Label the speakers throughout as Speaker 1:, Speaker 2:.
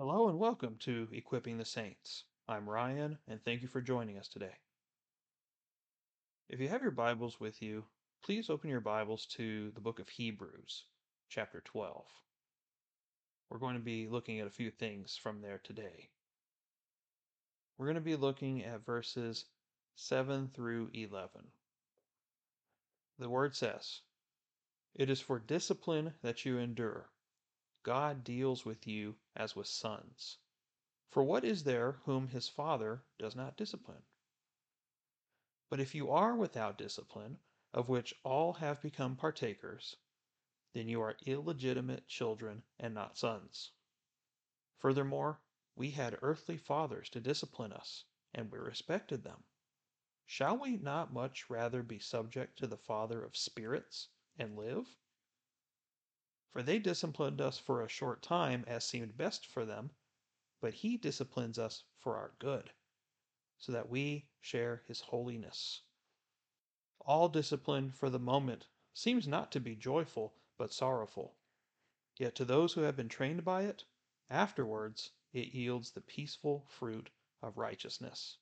Speaker 1: Hello and welcome to Equipping the Saints. I'm Ryan, and thank you for joining us today. If you have your Bibles with you, please open your Bibles to the book of Hebrews, chapter 12. We're going to be looking at a few things from there today. We're going to be looking at verses 7 through 11. The word says, It is for discipline that you endure. God deals with you as with sons. For what is there whom his father does not discipline? But if you are without discipline, of which all have become partakers, then you are illegitimate children and not sons. Furthermore, we had earthly fathers to discipline us, and we respected them. Shall we not much rather be subject to the Father of spirits and live? For they disciplined us for a short time as seemed best for them, but he disciplines us for our good, so that we share his holiness. All discipline for the moment seems not to be joyful, but sorrowful. Yet to those who have been trained by it, afterwards it yields the peaceful fruit of righteousness.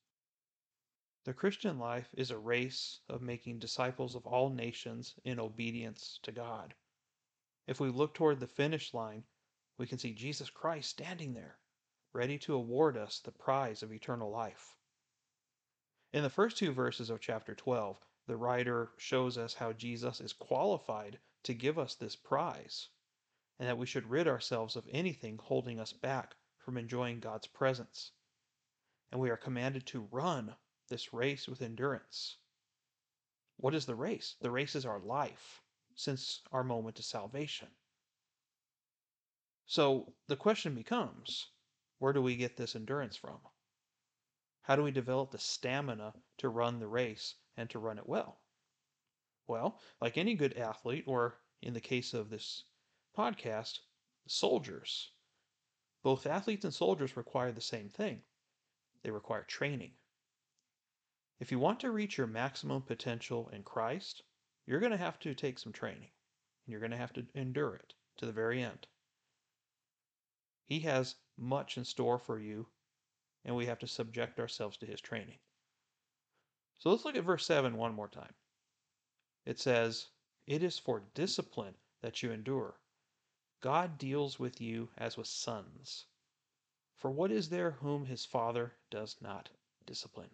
Speaker 1: The Christian life is a race of making disciples of all nations in obedience to God. If we look toward the finish line, we can see Jesus Christ standing there, ready to award us the prize of eternal life. In the first two verses of chapter 12, the writer shows us how Jesus is qualified to give us this prize, and that we should rid ourselves of anything holding us back from enjoying God's presence. And we are commanded to run this race with endurance. What is the race? The race is our life since our moment of salvation. So the question becomes where do we get this endurance from? How do we develop the stamina to run the race and to run it well? Well, like any good athlete, or in the case of this podcast, soldiers. Both athletes and soldiers require the same thing they require training. If you want to reach your maximum potential in Christ, you're going to have to take some training, and you're going to have to endure it to the very end. He has much in store for you, and we have to subject ourselves to his training. So let's look at verse 7 one more time. It says, It is for discipline that you endure. God deals with you as with sons. For what is there whom his father does not discipline?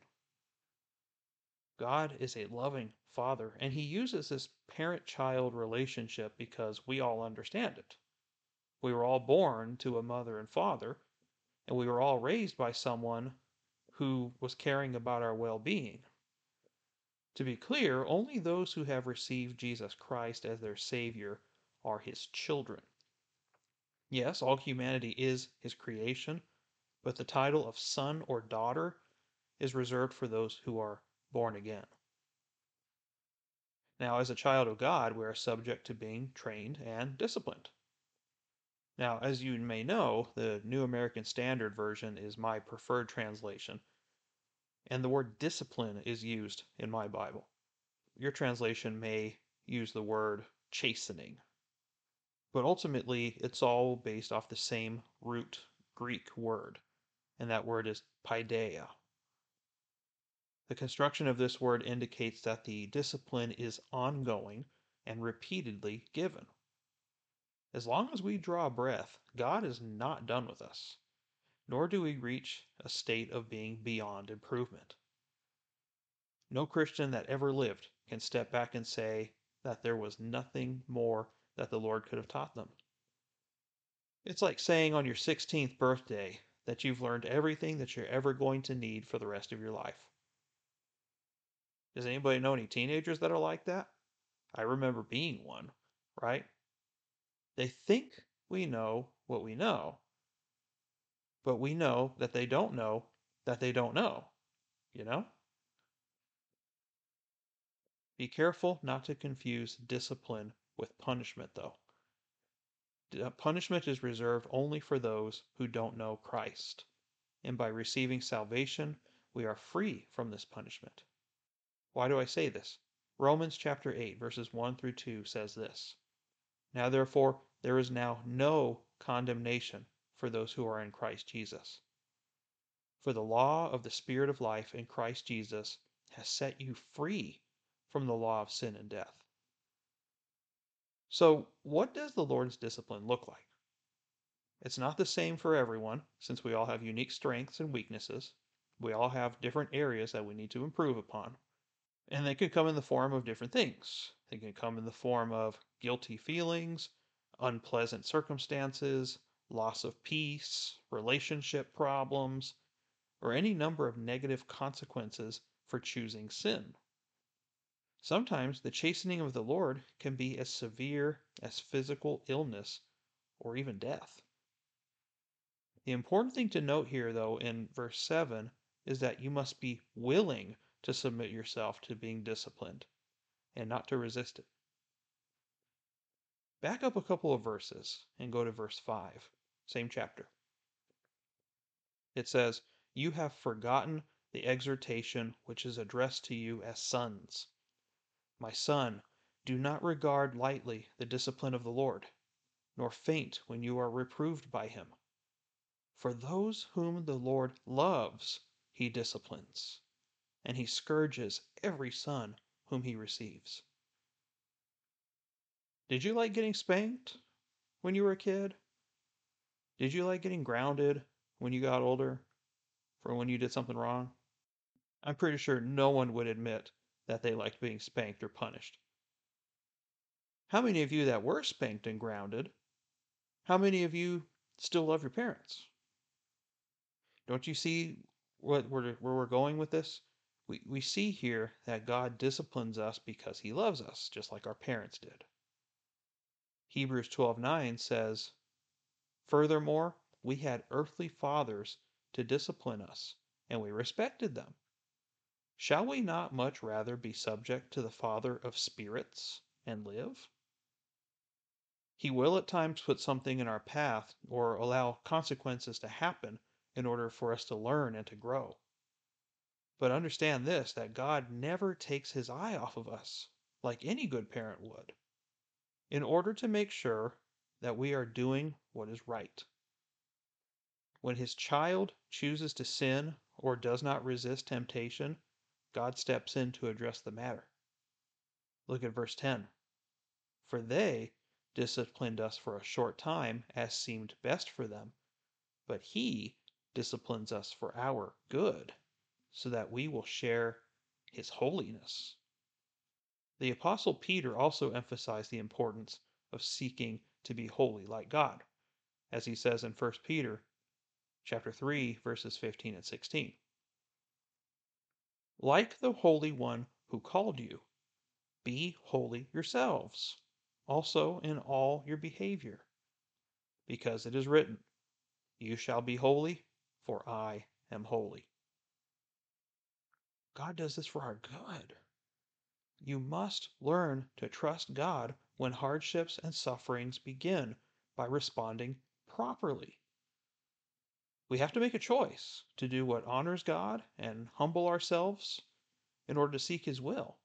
Speaker 1: God is a loving father, and he uses this parent child relationship because we all understand it. We were all born to a mother and father, and we were all raised by someone who was caring about our well being. To be clear, only those who have received Jesus Christ as their Savior are his children. Yes, all humanity is his creation, but the title of son or daughter is reserved for those who are born again. Now, as a child of God, we are subject to being trained and disciplined. Now, as you may know, the New American Standard Version is my preferred translation, and the word discipline is used in my Bible. Your translation may use the word chastening, but ultimately it's all based off the same root Greek word, and that word is paideia. The construction of this word indicates that the discipline is ongoing and repeatedly given. As long as we draw breath, God is not done with us, nor do we reach a state of being beyond improvement. No Christian that ever lived can step back and say that there was nothing more that the Lord could have taught them. It's like saying on your 16th birthday that you've learned everything that you're ever going to need for the rest of your life. Does anybody know any teenagers that are like that? I remember being one, right? They think we know what we know, but we know that they don't know that they don't know, you know? Be careful not to confuse discipline with punishment, though. Uh, punishment is reserved only for those who don't know Christ, and by receiving salvation, we are free from this punishment. Why do I say this? Romans chapter 8, verses 1 through 2 says this Now therefore there is now no condemnation for those who are in Christ Jesus. For the law of the Spirit of life in Christ Jesus has set you free from the law of sin and death. So, what does the Lord's discipline look like? It's not the same for everyone, since we all have unique strengths and weaknesses. We all have different areas that we need to improve upon. And they can come in the form of different things. They can come in the form of guilty feelings, unpleasant circumstances, loss of peace, relationship problems, or any number of negative consequences for choosing sin. Sometimes the chastening of the Lord can be as severe as physical illness or even death. The important thing to note here, though, in verse 7 is that you must be willing to submit yourself to being disciplined and not to resist it. Back up a couple of verses and go to verse 5, same chapter. It says, You have forgotten the exhortation which is addressed to you as sons. My son, do not regard lightly the discipline of the Lord, nor faint when you are reproved by him. For those whom the Lord loves, he disciplines, and he scourges every son whom he receives. Did you like getting spanked when you were a kid? Did you like getting grounded when you got older for when you did something wrong? I'm pretty sure no one would admit that they liked being spanked or punished. How many of you that were spanked and grounded, how many of you still love your parents? Don't you see what where we're going with this? We, we see here that God disciplines us because he loves us, just like our parents did. Hebrews 12:9 says, Furthermore, we had earthly fathers to discipline us, and we respected them. Shall we not much rather be subject to the Father of spirits and live? He will at times put something in our path or allow consequences to happen in order for us to learn and to grow. But understand this that God never takes his eye off of us, like any good parent would, in order to make sure that we are doing what is right. When his child chooses to sin or does not resist temptation, God steps in to address the matter. Look at verse 10. For they disciplined us for a short time as seemed best for them, but he disciplines us for our good, so that we will share his holiness. The apostle Peter also emphasized the importance of seeking to be holy like God, as he says in 1 Peter chapter 3 verses 15 and 16. Like the holy one who called you, be holy yourselves, also in all your behavior, because it is written, You shall be holy, for I am holy. God does this for our good. You must learn to trust God when hardships and sufferings begin by responding properly. We have to make a choice to do what honors God and humble ourselves in order to seek His will.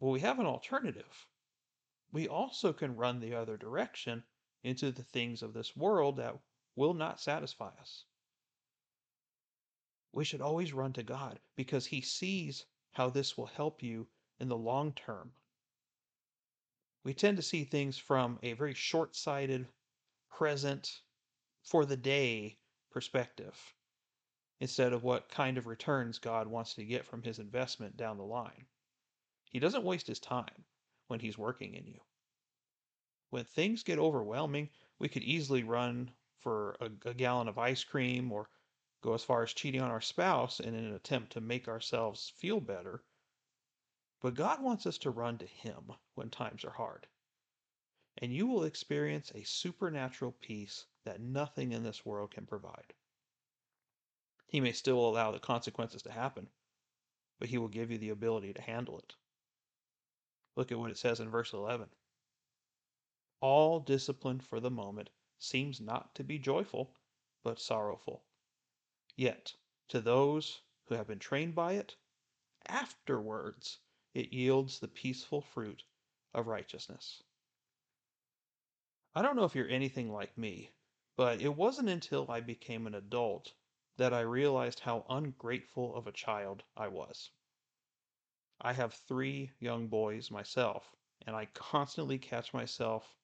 Speaker 1: But we have an alternative. We also can run the other direction into the things of this world that will not satisfy us we should always run to God because He sees how this will help you in the long term. We tend to see things from a very short sighted, present, for the day perspective instead of what kind of returns God wants to get from His investment down the line. He doesn't waste His time when He's working in you. When things get overwhelming, we could easily run for a, a gallon of ice cream or go as far as cheating on our spouse in an attempt to make ourselves feel better. But God wants us to run to Him when times are hard. And you will experience a supernatural peace that nothing in this world can provide. He may still allow the consequences to happen, but He will give you the ability to handle it. Look at what it says in verse 11. All discipline for the moment seems not to be joyful, but sorrowful. Yet, to those who have been trained by it, afterwards it yields the peaceful fruit of righteousness. I don't know if you're anything like me, But it wasn't until I became an adult that I realized how ungrateful of a child I was. I have three young boys myself, and I constantly catch myself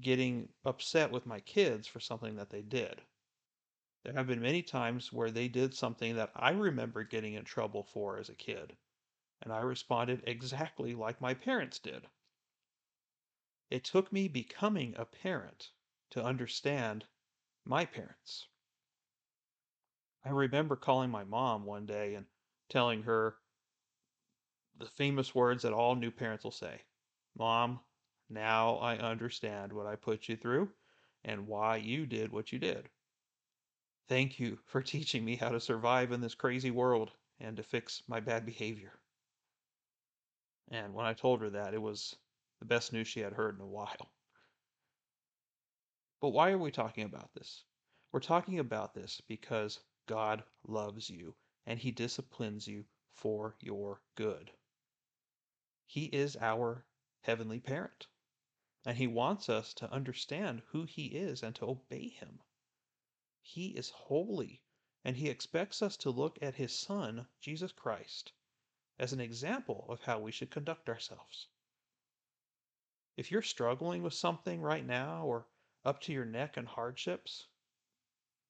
Speaker 1: getting upset with my kids for something that they did. There have been many times where they did something that I remember getting in trouble for as a kid, and I responded exactly like my parents did. It took me becoming a parent to understand my parents. I remember calling my mom one day and telling her the famous words that all new parents will say Mom, now I understand what I put you through and why you did what you did. Thank you for teaching me how to survive in this crazy world and to fix my bad behavior. And when I told her that, it was the best news she had heard in a while. But why are we talking about this? We're talking about this because God loves you and he disciplines you for your good. He is our heavenly parent. And he wants us to understand who he is and to obey him. He is holy, and he expects us to look at his son, Jesus Christ, as an example of how we should conduct ourselves. If you're struggling with something right now or up to your neck in hardships,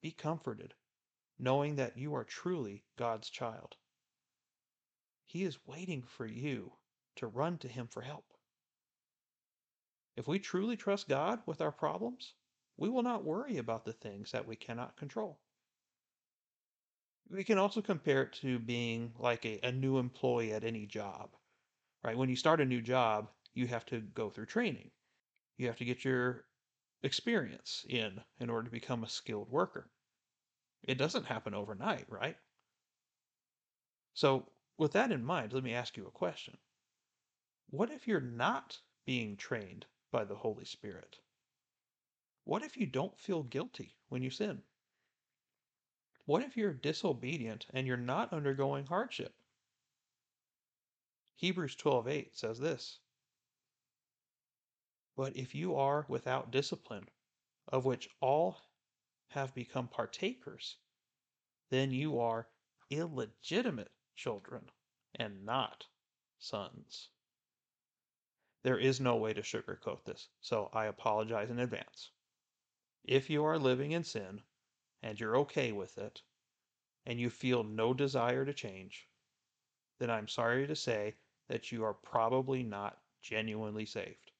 Speaker 1: be comforted, knowing that you are truly God's child. He is waiting for you to run to Him for help. If we truly trust God with our problems, we will not worry about the things that we cannot control. We can also compare it to being like a, a new employee at any job, right? When you start a new job, you have to go through training. You have to get your experience in in order to become a skilled worker. It doesn't happen overnight, right? So, with that in mind, let me ask you a question. What if you're not being trained by the Holy Spirit? What if you don't feel guilty when you sin? What if you're disobedient and you're not undergoing hardship? Hebrews 12:8 says this. But if you are without discipline, of which all have become partakers, then you are illegitimate children and not sons. There is no way to sugarcoat this, so I apologize in advance. If you are living in sin and you're okay with it, and you feel no desire to change, then I'm sorry to say that you are probably not genuinely saved.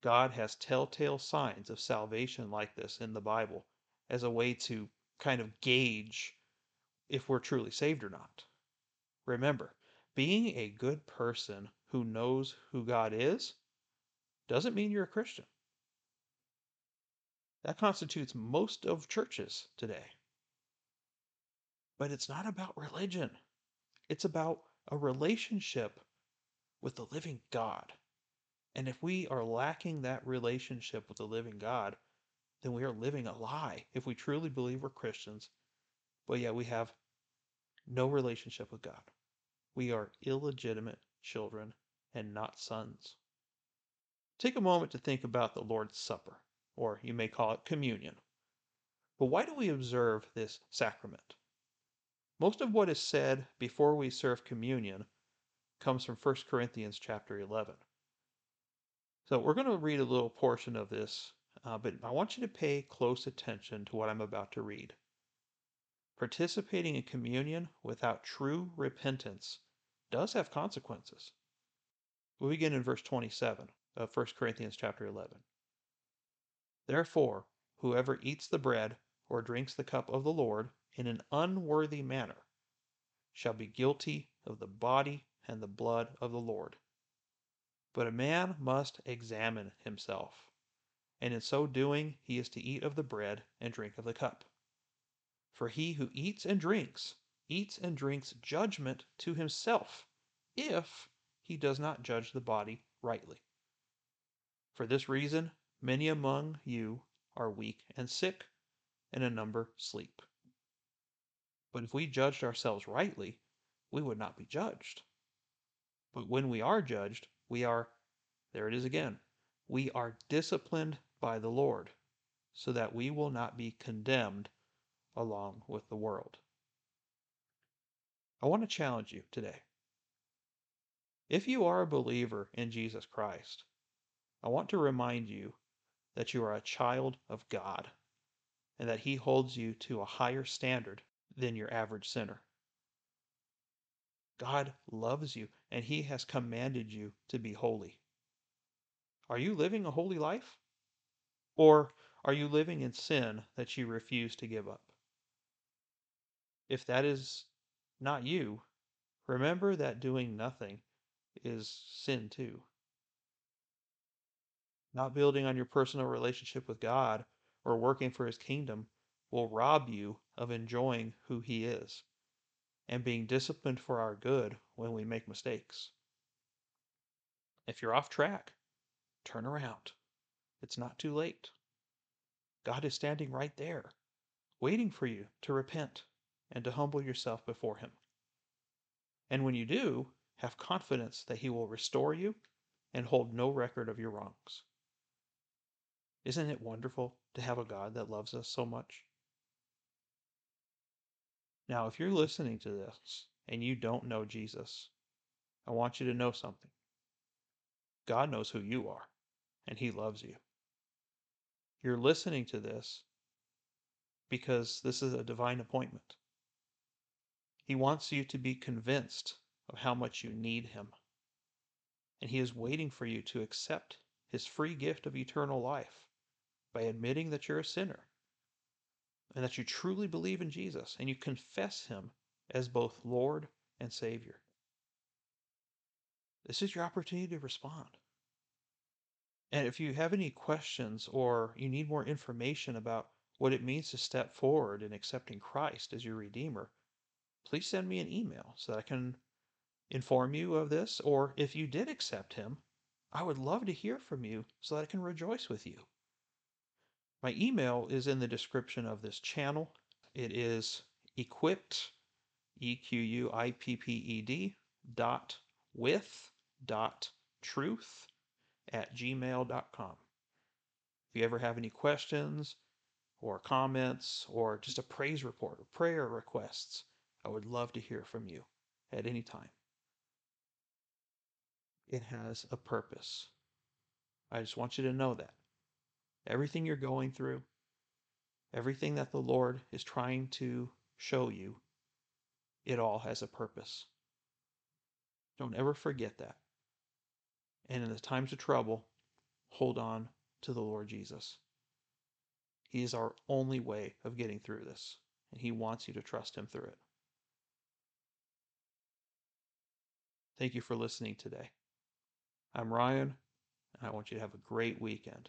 Speaker 1: God has telltale signs of salvation like this in the Bible as a way to kind of gauge if we're truly saved or not. Remember, being a good person who knows who God is doesn't mean you're a Christian. That constitutes most of churches today. But it's not about religion, it's about a relationship with the living God. And if we are lacking that relationship with the living God, then we are living a lie if we truly believe we're Christians, but yet we have no relationship with God. We are illegitimate children and not sons. Take a moment to think about the Lord's Supper, or you may call it communion. But why do we observe this sacrament? Most of what is said before we serve communion comes from 1 Corinthians chapter 11. So we're going to read a little portion of this, uh, but I want you to pay close attention to what I'm about to read. Participating in communion without true repentance does have consequences. We begin in verse 27 of 1 Corinthians chapter 11. Therefore, whoever eats the bread or drinks the cup of the Lord in an unworthy manner shall be guilty of the body and the blood of the Lord. But a man must examine himself, and in so doing he is to eat of the bread and drink of the cup. For he who eats and drinks, eats and drinks judgment to himself, if he does not judge the body rightly. For this reason, many among you are weak and sick, and a number sleep. But if we judged ourselves rightly, we would not be judged. But when we are judged, we are, there it is again, we are disciplined by the Lord. so that we will not be condemned along with the world. I want to challenge you today. If you are a believer in Jesus Christ, I want to remind you that you are a child of God and that He holds you to a higher standard than your average sinner. God loves you and He has commanded you to be holy. Are you living a holy life? Or are you living in sin that you refuse to give up? If that is not you, remember that doing nothing is sin too. Not building on your personal relationship with God or working for his kingdom will rob you of enjoying who he is and being disciplined for our good when we make mistakes. If you're off track, turn around. It's not too late. God is standing right there, waiting for you to repent and to humble yourself before him. And when you do, have confidence that he will restore you and hold no record of your wrongs. Isn't it wonderful to have a God that loves us so much? Now, if you're listening to this and you don't know Jesus, I want you to know something. God knows who you are, and He loves you. You're listening to this because this is a divine appointment. He wants you to be convinced of how much you need Him. And He is waiting for you to accept His free gift of eternal life by admitting that you're a sinner and that you truly believe in Jesus and you confess him as both Lord and Savior. This is your opportunity to respond. And if you have any questions or you need more information about what it means to step forward in accepting Christ as your Redeemer, please send me an email so that I can inform you of this. Or if you did accept Him, I would love to hear from you so that I can rejoice with you. My email is in the description of this channel. It is equipped, E-Q-U-I-P-P-E-D, dot with dot truth at gmail.com. If you ever have any questions or comments or just a praise report or prayer requests, I would love to hear from you at any time. It has a purpose. I just want you to know that everything you're going through, everything that the Lord is trying to show you, it all has a purpose. Don't ever forget that. And in the times of trouble, hold on to the Lord Jesus. He is our only way of getting through this, and He wants you to trust Him through it. Thank you for listening today. I'm Ryan, and I want you to have a great weekend.